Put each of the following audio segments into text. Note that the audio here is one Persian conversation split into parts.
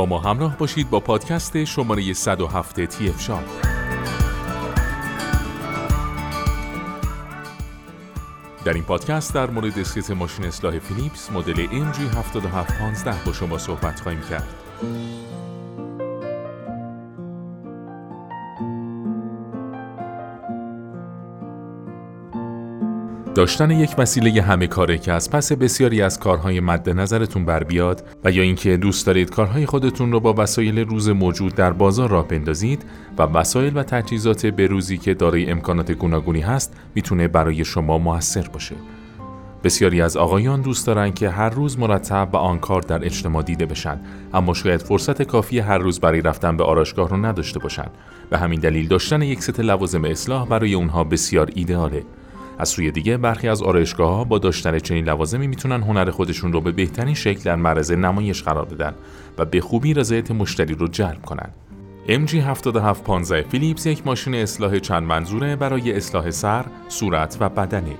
با ما همراه باشید با پادکست شماره 107 تی اف شاپ در این پادکست در مورد ست ماشین اصلاح فیلیپس مدل MG7715 با شما صحبت خواهیم کرد. داشتن یک وسیله همه کاره که از پس بسیاری از کارهای مد نظرتون بر بیاد و یا اینکه دوست دارید کارهای خودتون رو با وسایل روز موجود در بازار راه بندازید و وسایل و تجهیزات بروزی که دارای امکانات گوناگونی هست می‌تونه برای شما موثر باشه. بسیاری از آقایان دوست دارن که هر روز مرتب و آن کار در اجتماع دیده بشن اما شاید فرصت کافی هر روز برای رفتن به آرایشگاه رو نداشته باشن به همین دلیل داشتن یک ست لوازم اصلاح برای اونها بسیار ایدئاله از سوی دیگه برخی از آرایشگاه ها با داشتن چنین لوازمی می‌تونن هنر خودشون رو به بهترین شکل در معرض نمایش قرار بدن و به خوبی رضایت مشتری رو جلب کنن. MG7715 فیلیپس یک ماشین اصلاح چند منظوره برای اصلاح سر، صورت و بدنه.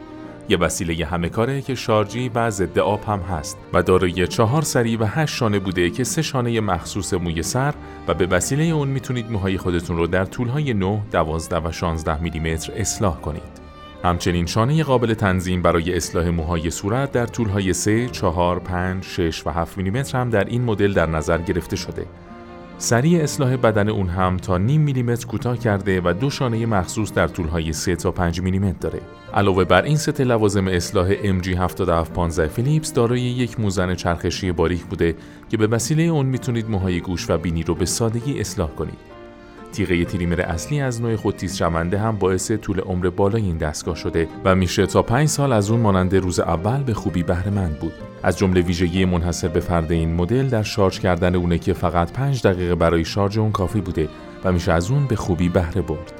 یه وسیله همه کاره که شارژی و ضد آب هم هست و دارای چهار سری و هشت شانه بوده که سه شانه مخصوص موی سر و به وسیله اون می‌تونید موهای خودتون رو در طولهای 9, 12 و 16 میلیمتر اصلاح کنید. همچنین شانه قابل تنظیم برای اصلاح موهای صورت در طولهای 3, 4, 5, 6 و 7 میلیمتر هم در این مدل در نظر گرفته شده. سریع اصلاح بدن اون هم تا نیم میلیمتر کوتاه کرده و دو شانه مخصوص در طولهای 3 تا 5 میلیمتر داره. علاوه بر این ست لوازم اصلاح MG7715 فیلیپس دارای یک موزن چرخشی باریک بوده که به وسیله اون می‌تونید موهای گوش و بینی رو به سادگی اصلاح کنید. تیغه تریمر اصلی از نوع خودتیز شونده هم باعث طول عمر بالای این دستگاه شده و میشه تا 5 سال از اون مانند روز اول به خوبی بهره مند بود. از جمله ویژگی منحصر به فرد این مدل در شارژ کردن اونه که فقط 5 دقیقه برای شارژ اون کافی بوده و میشه از اون به خوبی بهره برد.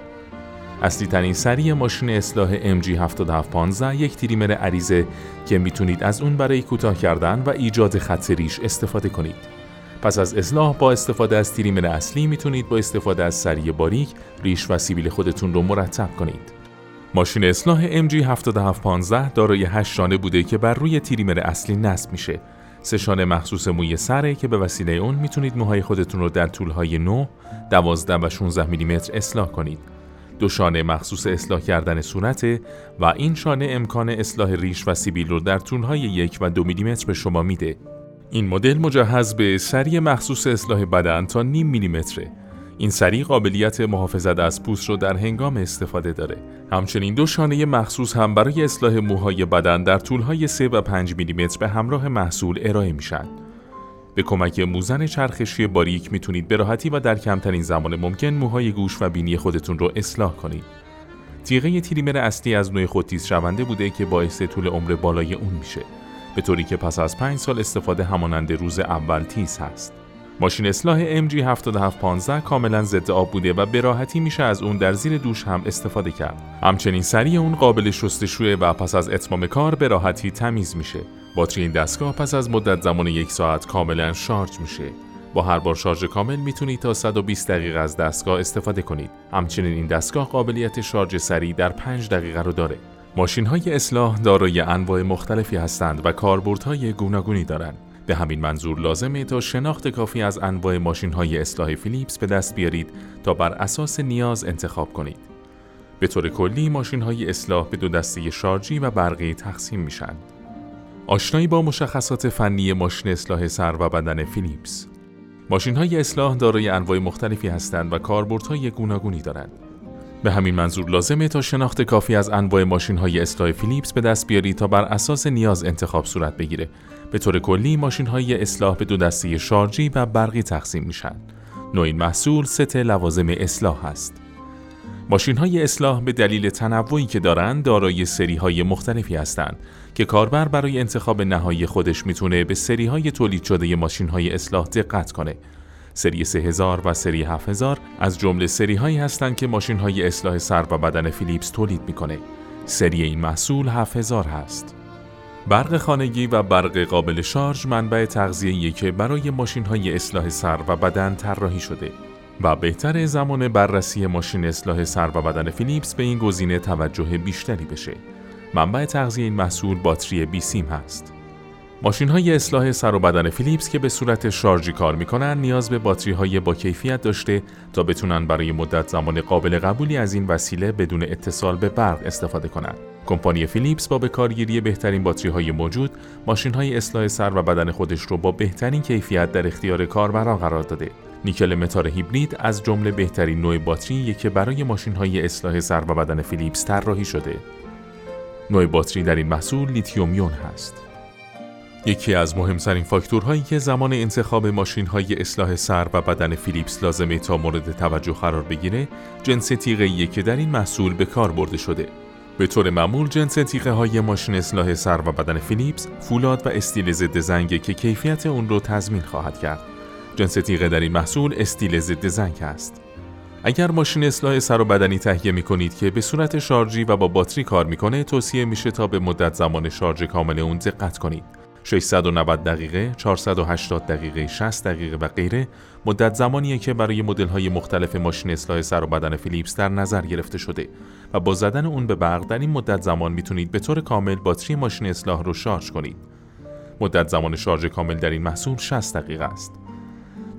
اصلی ترین سری ماشین اصلاح MG7715 یک تریمر عریضه که می‌تونید از اون برای کوتاه کردن و ایجاد خط ریش استفاده کنید. پس از اصلاح با استفاده از تریمر اصلی می‌تونید با استفاده از سری باریک ریش و سیبیل خودتون رو مرتب کنید. ماشین اصلاح MG7715 دارای 8 شانه بوده که بر روی تریمر اصلی نصب میشه. سه شانه مخصوص موی سره که به وسیله اون می‌تونید موهای خودتون رو در طولهای 9, 12 و 16 میلیمتر اصلاح کنید. دو شانه مخصوص اصلاح کردن صورت و این شانه امکان اصلاح ریش و سیبیل رو در طولهای یک و دو میلیمتر به شما میده. این مدل مجهز به سری مخصوص اصلاح بدن تا نیم میلیمتره. این سری قابلیت محافظت از پوست رو در هنگام استفاده داره. همچنین دو شانه مخصوص هم برای اصلاح موهای بدن در طولهای 3 و 5 میلیمتر به همراه محصول ارائه میشن. به کمک موزن چرخشی باریک می‌تونید به راحتی و در کمترین زمان ممکن موهای گوش و بینی خودتون رو اصلاح کنید. تیغه تریمر اصلی از نوع خودتیز شونده بوده که باعث طول عمر بالای اون میشه. به طوری که پس از 5 سال استفاده همانند روز اول تیز هست. ماشین اصلاح MG7715 کاملا ضد آب بوده و به راحتی میشه از اون در زیر دوش هم استفاده کرد. همچنین سری اون قابل شستشوی و پس از اتمام کار به راحتی تمیز میشه. باتری این دستگاه پس از مدت زمان یک ساعت کاملا شارژ میشه. با هر بار شارژ کامل می‌تونید تا 120 دقیقه از دستگاه استفاده کنید. همچنین این دستگاه قابلیت شارژ سریع در 5 دقیقه رو داره. ماشین های اصلاح دارای انواع مختلفی هستند و کاربردهای گوناگونی دارند. به همین منظور لازمه تا شناخت کافی از انواع ماشین های اصلاح فیلیپس به دست بیارید تا بر اساس نیاز انتخاب کنید. به طور کلی ماشین های اصلاح به دو دسته شارژی و برقی تقسیم میشن. آشنایی با مشخصات فنی ماشین اصلاح سر و بدن فیلیپس ماشین های اصلاح دارای انواع مختلفی هستند و کاربردهای گوناگونی دارند. به همین منظور لازمه تا شناخت کافی از انواع ماشین های اصلاح فیلیپس به دست بیاری تا بر اساس نیاز انتخاب صورت بگیره. به طور کلی ماشین های اصلاح به دو دسته شارژی و برقی تقسیم میشن. نوع این محصول ست لوازم اصلاح هست. ماشین های اصلاح به دلیل تنوعی که دارند دارای سری های مختلفی هستند که کاربر برای انتخاب نهایی خودش می‌تونه به سری های تولید شده ماشین های اصلاح دقت کنه سری 3000 و سری 7000 از جمله سری هایی هستند که ماشین های اصلاح سر و بدن فیلیپس تولید می‌کنه. سری این محصول 7000 هست. برق خانگی و برق قابل شارژ منبع تغذیه که برای ماشین های اصلاح سر و بدن طراحی شده و بهتر زمان بررسی ماشین اصلاح سر و بدن فیلیپس به این گزینه توجه بیشتری بشه. منبع تغذیه این محصول باتری بیسیم هست. ماشین های اصلاح سر و بدن فیلیپس که به صورت شارژی کار می‌کنن نیاز به باتری های با کیفیت داشته تا بتونن برای مدت زمان قابل قبولی از این وسیله بدون اتصال به برق استفاده کنند. کمپانی فیلیپس با به کارگیری بهترین باتری های موجود ماشین های اصلاح سر و بدن خودش رو با بهترین کیفیت در اختیار کاربران قرار داده. nickel metal hybrid از جمله بهترین نوع باتری که برای ماشین های اصلاح سر و بدن فیلیپس طراحی شده. نوع باتری در این محصول لیتیوم هست. یکی از مهمترین فاکتورهایی که زمان انتخاب ماشین های اصلاح سر و بدن فیلیپس لازمه تا مورد توجه قرار بگیره جنس تیغه که در این محصول به کار برده شده. به طور معمول جنس تیغه های ماشین اصلاح سر و بدن فیلیپس فولاد و استیل ضد زنگ که کیفیت اون رو تضمین خواهد کرد. جنس تیغه در این محصول استیل ضد زنگ است. اگر ماشین اصلاح سر و بدنی تهیه می کنید که به صورت شارژی و با باتری کار می‌کنه توصیه میشه تا به مدت زمان شارژ کامل اون دقت کنید. 690 دقیقه، 480 دقیقه، 60 دقیقه و غیره مدت زمانیه که برای های مختلف ماشین اصلاح سر و بدن فیلیپس در نظر گرفته شده و با زدن اون به برق در این مدت زمان می‌تونید به طور کامل باتری ماشین اصلاح رو شارژ کنید. مدت زمان شارژ کامل در این محصول 60 دقیقه است.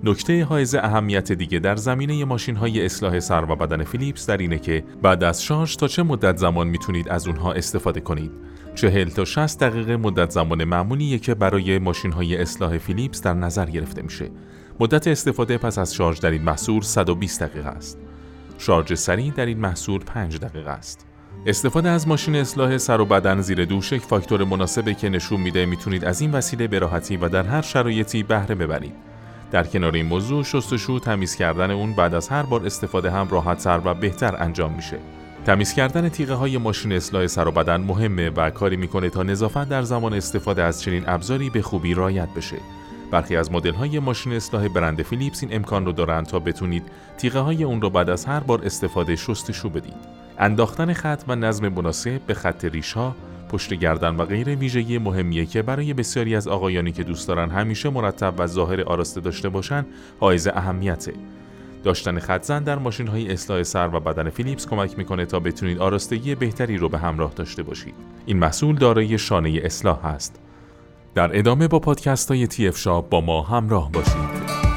نکته حائز اهمیت دیگه در زمینه ماشین های اصلاح سر و بدن فیلیپس در اینه که بعد از شارژ تا چه مدت زمان می‌تونید از اونها استفاده کنید 40 تا 60 دقیقه مدت زمان معمولیه که برای ماشین های اصلاح فیلیپس در نظر گرفته میشه. مدت استفاده پس از شارژ در این محصول 120 دقیقه است. شارژ سریع در این محصول 5 دقیقه است. استفاده از ماشین اصلاح سر و بدن زیر دوش یک فاکتور مناسبه که نشون میده می‌تونید از این وسیله به راحتی و در هر شرایطی بهره ببرید. در کنار این موضوع شستشو تمیز کردن اون بعد از هر بار استفاده هم راحتتر و بهتر انجام میشه. تمیز کردن تیغه های ماشین اصلاح سر و بدن مهمه و کاری می‌کنه تا نظافت در زمان استفاده از چنین ابزاری به خوبی رعایت بشه. برخی از مدل های ماشین اصلاح برند فیلیپس این امکان رو دارند تا بتونید تیغه های اون رو بعد از هر بار استفاده شستشو بدید. انداختن خط و نظم مناسب به خط ریش ها، پشت گردن و غیر ویژگی مهمیه که برای بسیاری از آقایانی که دوست دارن همیشه مرتب و ظاهر آراسته داشته باشن، حائز اهمیته. داشتن خطزن در ماشین های اصلاح سر و بدن فیلیپس کمک می‌کنه تا بتونید آراستگی بهتری رو به همراه داشته باشید. این محصول دارای شانه اصلاح هست. در ادامه با پادکست های تی شاب با ما همراه باشید.